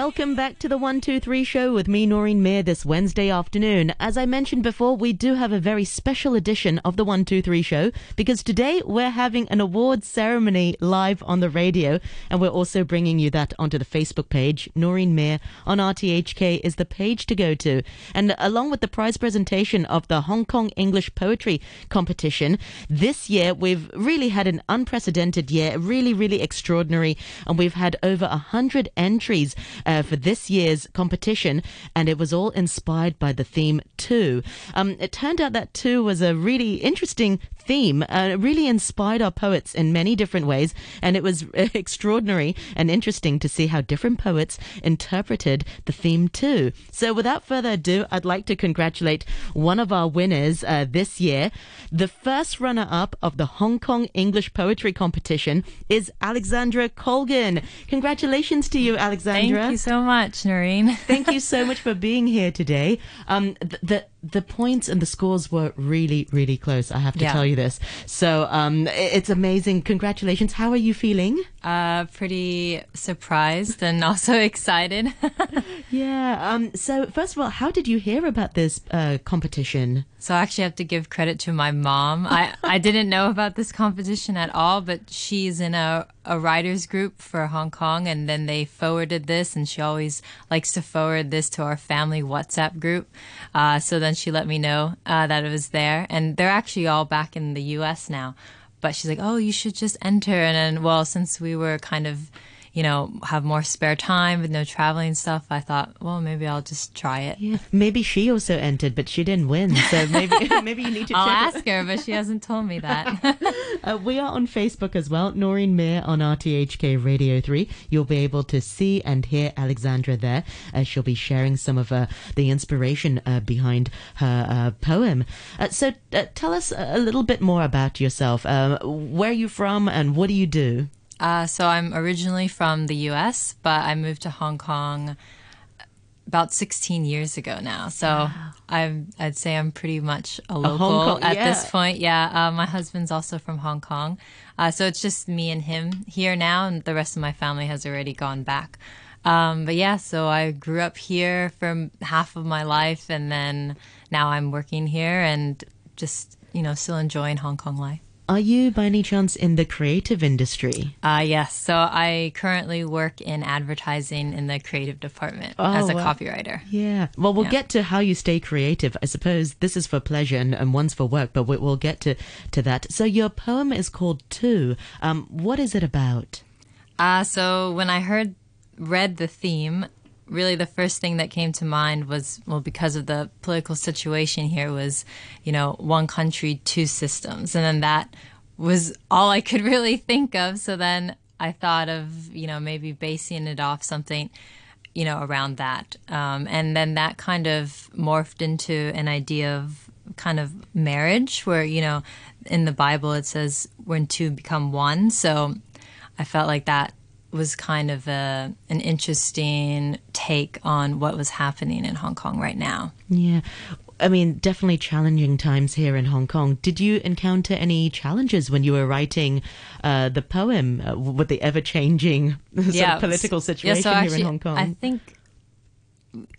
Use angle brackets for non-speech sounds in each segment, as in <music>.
welcome back to the 123 show with me, Noreen Mir, this Wednesday afternoon. As I mentioned before, we do have a very special edition of the 123 show because today we're having an awards ceremony live on the radio and we're also bringing you that onto the Facebook page. Noreen Mir on RTHK is the page to go to. And along with the prize presentation of the Hong Kong English Poetry Competition, this year we've really had an unprecedented year, really, really extraordinary. And we've had over a hundred entries uh, for this year's competition, and it was all inspired by the theme two. Um, it turned out that two was a really interesting theme. Uh, really inspired our poets in many different ways, and it was <laughs> extraordinary and interesting to see how different poets interpreted the theme too. So, without further ado, I'd like to congratulate one of our winners uh, this year. The first runner up of the Hong Kong English Poetry Competition is Alexandra Colgan. Congratulations to you, Alexandra. Thank you so much, Noreen. Thank you so much for being here today. Um, the, the the points and the scores were really, really close. I have to Yeah. tell you this. So um, it's amazing. Congratulations. How are you feeling? Uh, pretty surprised and also excited. <laughs> Yeah. Um, so first of all, how did you hear about this uh, competition? So I actually have to give credit to my mom. I, I didn't know about this competition at all, but she's in a, a writers group for Hong Kong and then they forwarded this and she always likes to forward this to our family WhatsApp group. Uh, so then she let me know uh, that it was there and they're actually all back in the US now. But she's like, oh, you should just enter. And then, well, since we were kind of, you know, have more spare time with no traveling stuff, I thought, well, maybe I'll just try it. Yeah. Maybe she also entered, but she didn't win. So <laughs> maybe maybe you need to I'll check. ask her, but she hasn't told me that. <laughs> Uh, we are on Facebook as well. Noreen Mir on RTHK Radio 3. You'll be able to see and hear Alexandra there. Uh, she'll be sharing some of uh, the inspiration uh, behind her uh, poem. Uh, so uh, tell us a little bit more about yourself. Where are you from and what do you do? Uh, so I'm originally from the U.S., but I moved to Hong Kong about 16 years ago now. So I'm, I'd say I'm pretty much a local Kong- at yeah. this point. Yeah, uh, my husband's also from Hong Kong, uh, so it's just me and him here now, and the rest of my family has already gone back. Um, but yeah, so I grew up here for half of my life, and then now I'm working here and just you know still enjoying Hong Kong life. Are you by any chance in the creative industry? Uh, yes. So I currently work in advertising in the creative department as a Oh, wow. copywriter. Yeah. Well, we'll Yeah. get to how you stay creative. I suppose this is for pleasure and, and one's for work, but we, we'll get to, to that. So your poem is called Two. Um, what is it about? Uh, so when I heard, read the theme, really the first thing that came to mind was, well, because of the political situation here was, you know, one country, two systems. And then that was all I could <laughs> really think of. So then I thought of, you know, maybe basing it off something you know, around that. Um, and then that kind of morphed into an idea of kind of marriage, where, you know, in the Bible it says when two become one. So I felt like that was kind of a, an interesting take on what was happening in Hong Kong right now. Yeah. I mean, definitely challenging times here in Hong Kong. Did you encounter any challenges when you were writing uh, the poem uh, with the ever changing <laughs> political situation so here actually, in Hong Kong? I think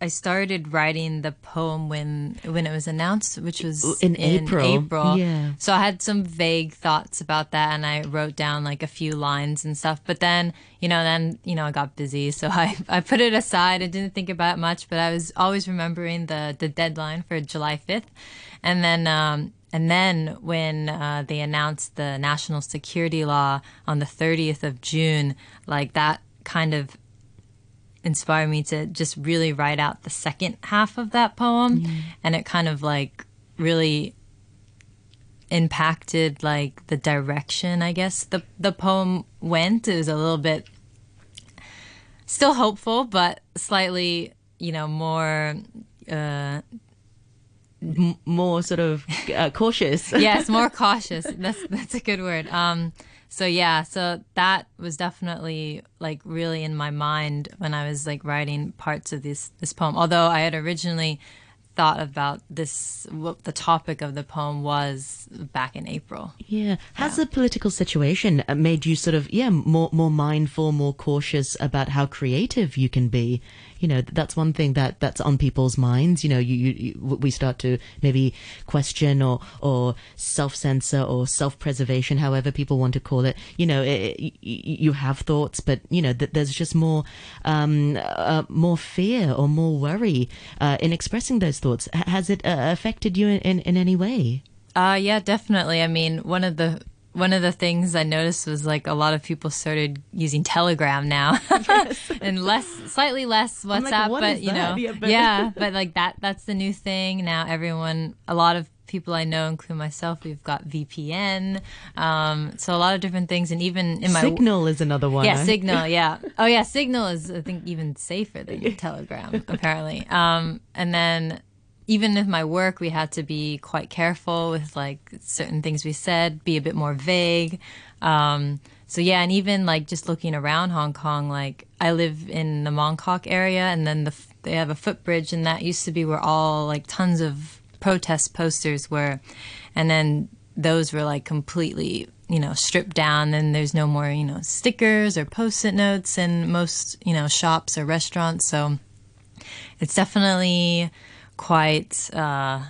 I started writing the poem when when it was announced, which was In April. April. Yeah. So I had some vague thoughts about that, and I wrote down like a few lines and stuff. But then, you know, then you know, I got busy, so <laughs> I I put it aside. I didn't think about it much, but I was always remembering the the deadline for July fifth, and then. um and then when uh, they announced the national security law on the 30th of June, like that kind of inspired me to just really write out the second half of that poem and it kind of like really impacted like the direction i guess the the poem went it was a little bit still hopeful but slightly you know more uh M- more sort of uh, cautious. <laughs> yes, more cautious. That's that's a good word. Um, so yeah, so that was definitely like really in my mind when I was like writing parts of this this poem. Although I had originally thought about this, what the topic of the poem was back in April. Yeah. Has the political situation uh, made you sort of, yeah, more, more mindful, more cautious about how creative you can be? You know, that's one thing that, that's on people's minds. You know, you, you, you we start to maybe question or, or self-censor or self-preservation, however people want to call it. You know, it, it, you have thoughts, but, you know, th- there's just more, um, uh, more fear or more worry, uh, in expressing those thoughts. Has it uh, affected you in, in, in any way? Uh, yeah, definitely. I mean, one of the one of the things I noticed was like a lot of people started using Telegram now, <laughs> and less, slightly less WhatsApp. like, but you know, yeah, but, yeah, <laughs> but like that, that's the new thing now. Everyone, a lot of people I know, including myself, we've got VPN. Um, so a lot of different things, and even in my Signal is another one. yeah? Signal. <laughs> Yeah. Oh, yeah. Signal is, I think, even safer than Telegram, apparently. Um, and then even with my work, we had to be quite careful with like certain things we said, be a bit more vague. Um, so yeah, and even like just looking around Hong Kong, like I live in the Mong Kok area, and then the they have a footbridge, and that used to be where all like tons of protest posters were, and then those were like completely you know stripped down and there's no more you know stickers or post-it notes in most you know shops or restaurants so it's definitely quite uh,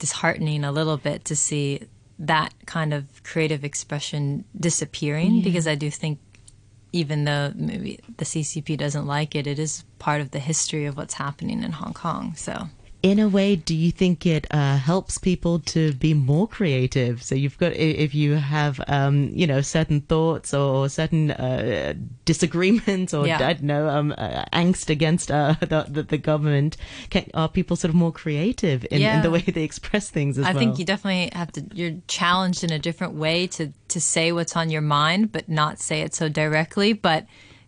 disheartening a little bit to see that kind of creative expression disappearing because I do think even though maybe the CCP doesn't like it, it is part of the history of what's happening in Hong Kong. So in a way, do you think it uh, helps people to be more creative? So you've got, if you have, um, you know, certain thoughts or certain uh, disagreements or Yeah. I don't know, um, uh, angst against uh, <laughs> the, the the government, can, are people sort of more creative in, in the way they express things as I well? think you definitely have to. You're challenged in a different way to to say what's on your mind, but not say it so directly, but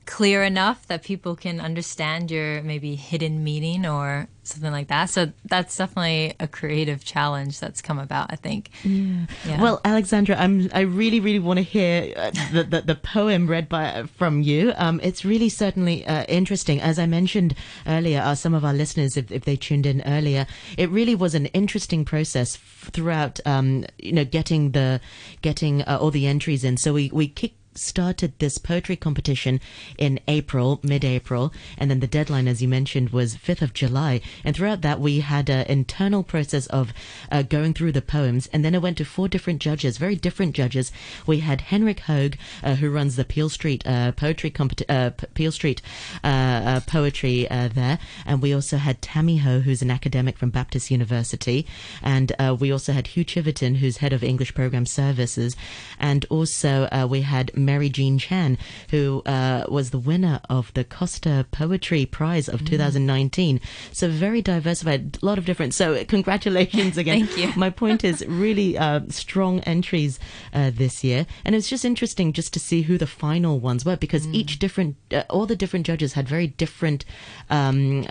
clear enough that people can understand your maybe hidden meaning or something like that. So that's definitely a creative challenge that's come about. I think. Yeah. Well, Alexandra, I'm I really really want to hear uh, the, the the poem read by from you. Um, it's really certainly uh, interesting. As I mentioned earlier, uh, some of our listeners, if, if they tuned in earlier, it really was an interesting process f- throughout. Um, you know, getting the getting uh, all the entries in. So we we kicked started this poetry competition in April, mid-April, and then the deadline, as you mentioned, was 5th of July. And throughout that, we had an internal process of uh, going through the poems, and then it went to four different judges, very different judges. We had Henrik Hoeg, uh, who runs the Peel Street uh, poetry competi- uh, Peel Street uh, uh, poetry there, and we also had Tammy Ho, who's an academic from Baptist University, and we also had Hugh Chiverton, who's head of English Program Services, and also we had Mary Jean Chan, who uh, was the winner of the Costa Poetry Prize of 2019. So very diversified, a lot of different. So congratulations <laughs> again. Thank you. My point is <laughs> really uh, strong entries uh, this year, and it's just interesting just to see who the final ones were because each different, uh, all the different judges had very different. Um,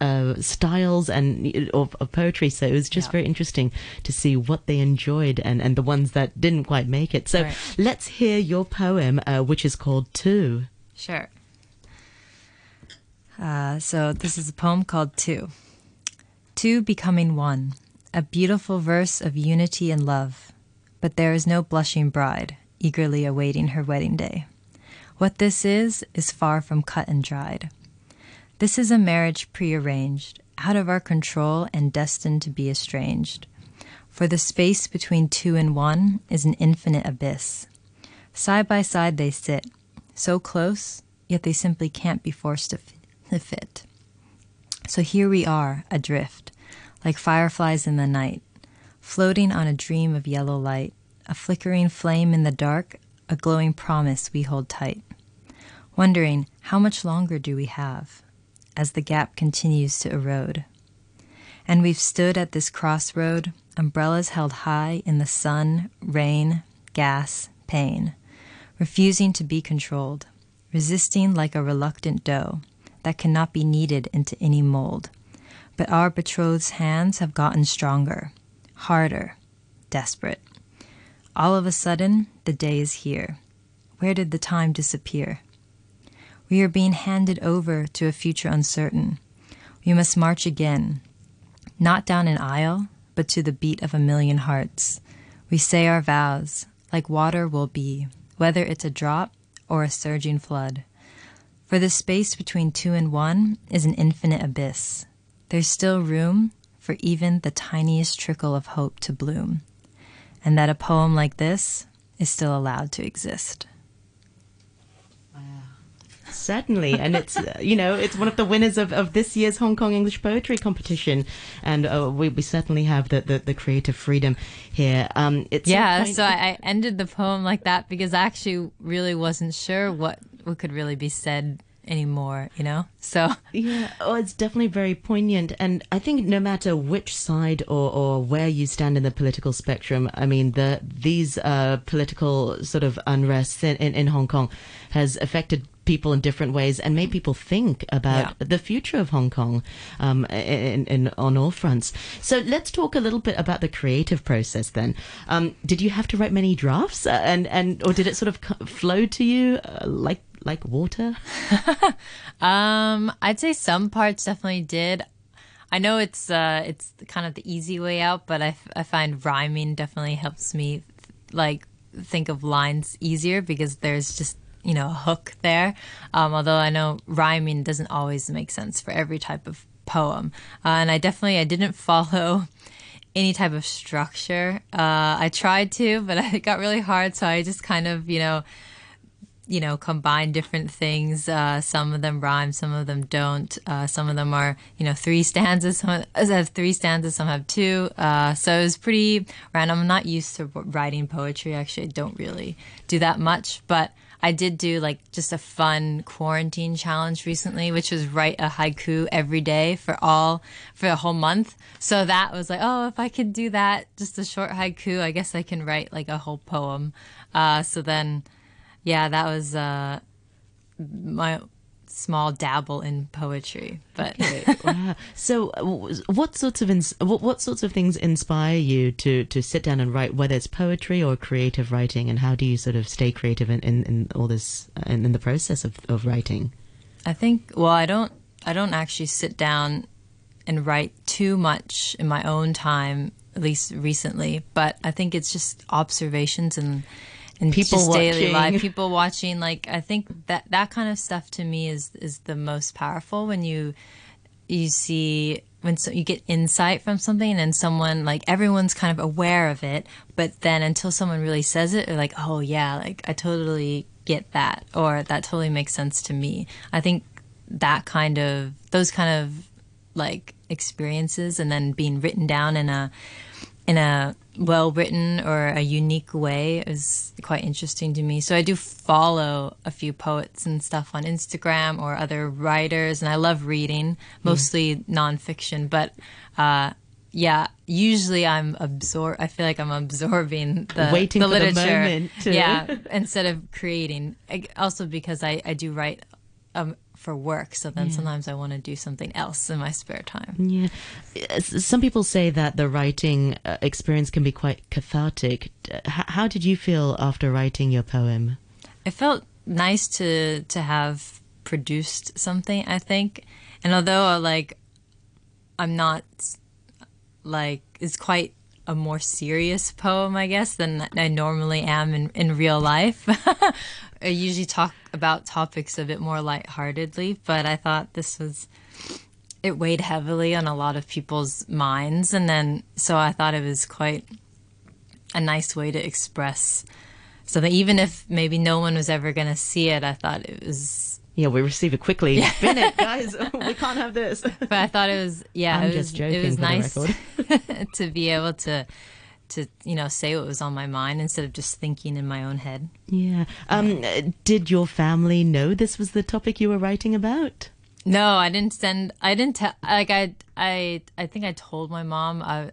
uh, styles and of, of poetry, so it was just Yeah. very interesting to see what they enjoyed and, and the ones that didn't quite make it. So Right. let's hear your poem, uh, which is called Two. Sure. Uh, so this is a poem called Two. Two becoming one, a beautiful verse of unity and love. But there is no blushing bride, eagerly awaiting her wedding day. What this is, is far from cut and dried. This is a marriage prearranged, out of our control and destined to be estranged. For the space between two and one is an infinite abyss. Side by side they sit, so close, yet they simply can't be forced to fit. So here we are, adrift, like fireflies in the night, floating on a dream of yellow light, a flickering flame in the dark, a glowing promise we hold tight. Wondering, how much longer do we have as the gap continues to erode? And we've stood at this crossroad, umbrellas held high in the sun, rain, gas, pain refusing to be controlled, resisting like a reluctant dough that cannot be kneaded into any mold. But our betrothed's hands have gotten stronger, harder, desperate. All of a sudden, the day is here. Where did the time disappear? We are being handed over to a future uncertain. We must march again, not down an aisle, but to the beat of a million hearts. We say our vows, like water will be, whether it's a drop or a surging flood. For the space between two and one is an infinite abyss. There's still room for even the tiniest trickle of hope to bloom, and that a poem like this is still allowed to exist. Certainly, and it's uh, you know it's one of the winners of, of this year's Hong Kong English Poetry Competition, and uh, we, we certainly have the, the, the creative freedom here. Um, it's yeah, so I, I ended the poem like that because I actually really wasn't sure what what could really be said anymore, you know? So Yeah, oh it's definitely very poignant and I think no matter which side or, or where you stand in the political spectrum, I mean the these uh, political sort of unrest in, in, in Hong Kong has affected people in different ways and made people think about Yeah. the future of Hong Kong um, in, in, on all fronts. So let's talk a little bit about the creative process then. Um, did you have to write many drafts uh, and, and or did it sort of flow to you uh, like like water? <laughs> Um, I'd say some parts definitely did. I know it's uh, it's kind of the easy way out, but I, f- I find rhyming definitely helps me like think of lines easier because there's just you know a hook there. Um, although I know rhyming doesn't always make sense for every type of poem, uh, and I definitely I didn't <laughs> follow any type of structure. Uh, I tried to, but <laughs> it got really hard, so I just kind of you know you know, combine different things. Uh, some of them rhyme, some of them don't. Uh, some of them are, you know, three stanzas. Some have three stanzas, some have two. Uh, so it was pretty random. I'm not used to writing poetry. Actually, I don't really do that much, but I did do like just a fun quarantine challenge recently, which was write a haiku every day for all for a whole month. So that was like, oh, if I could do that, just a short haiku, I guess I can write like a whole poem. Uh, so then yeah, that was uh, my small dabble in poetry. But wow. So, what sorts of ins- what, what sorts of things inspire you to to sit down and write, whether it's poetry or creative writing, and how do you sort of stay creative in, in, in all this uh, in, in the process of, of writing? I think well, I don't I don't actually sit down and write too much in my own time, at least recently. But I think it's just observations and and People just daily watching. life, <laughs> people watching. Like I think that that kind of stuff to me is is the most powerful when you you see when so, you get insight from something and someone like everyone's kind of aware of it but then until someone really says it they're like oh yeah like i totally get that or that totally makes sense to me i think that kind of those kind of like experiences and then being written down in a in a well written or a unique way is quite interesting to me. So I do follow a few poets and stuff on Instagram or other writers, and I love reading, mostly nonfiction. But uh, yeah, usually I'm absor. I feel like I'm absorbing the Waiting the for the literature. moment to- Yeah, instead of creating. I- Also because I I do write. Um, for work, so then sometimes I want to do something else in my spare time. Yeah, some people say that the writing uh, experience can be quite cathartic. How did you feel after writing your poem? it felt nice to to have produced something i think and although uh, like i'm not like it's quite a more serious poem i guess than i normally am in, in real life <laughs> i usually talk about topics a bit more lightheartedly but i thought this was it weighed heavily on a lot of people's minds and then so i thought it was quite a nice way to express something even if maybe no one was ever going to see it i thought it was Yeah, we receive it quickly. Bin it, <laughs> guys. we can't have this. but i thought it was yeah I'm it was just joking it was nice <laughs> to be able to to you know say what was on my mind instead of just thinking in my own head Yeah. Um, did your family know this was the topic you were writing about? no i didn't send i didn't tell like i i i think i told my mom i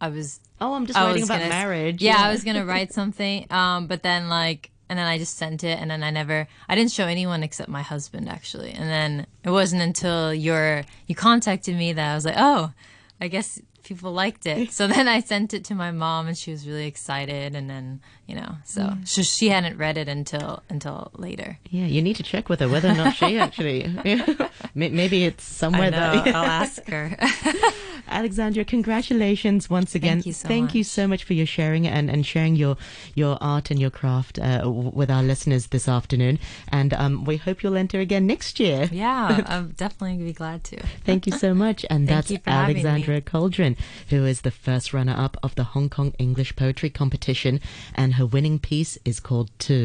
i was Oh, I'm just I writing about gonna- marriage. Yeah, I was gonna <laughs> write something, um, but then like, and then I just sent it, and then I never, I didn't show anyone except my husband actually, and then it wasn't until your you contacted me that I was like, oh, I guess people liked it. So then I sent it to my mom, and she was really excited, and then you know, so so she hadn't read it until until later. Yeah, you need to check with her whether or not she actually. <laughs> Maybe it's I somewhere know, that. <laughs> I'll ask her. <laughs> Alexandra, congratulations once again. Thank you so Thank you much. so much for your sharing and, and sharing your your art and your craft uh, with our listeners this afternoon. And um, we hope you'll enter again next year. Yeah, <laughs> I'm definitely gonna be glad to. Thank you so much. And <laughs> that's you for having me. Alexandra Colgan, who is the first runner up of the Hong Kong English Poetry Competition. And her winning piece is called Two.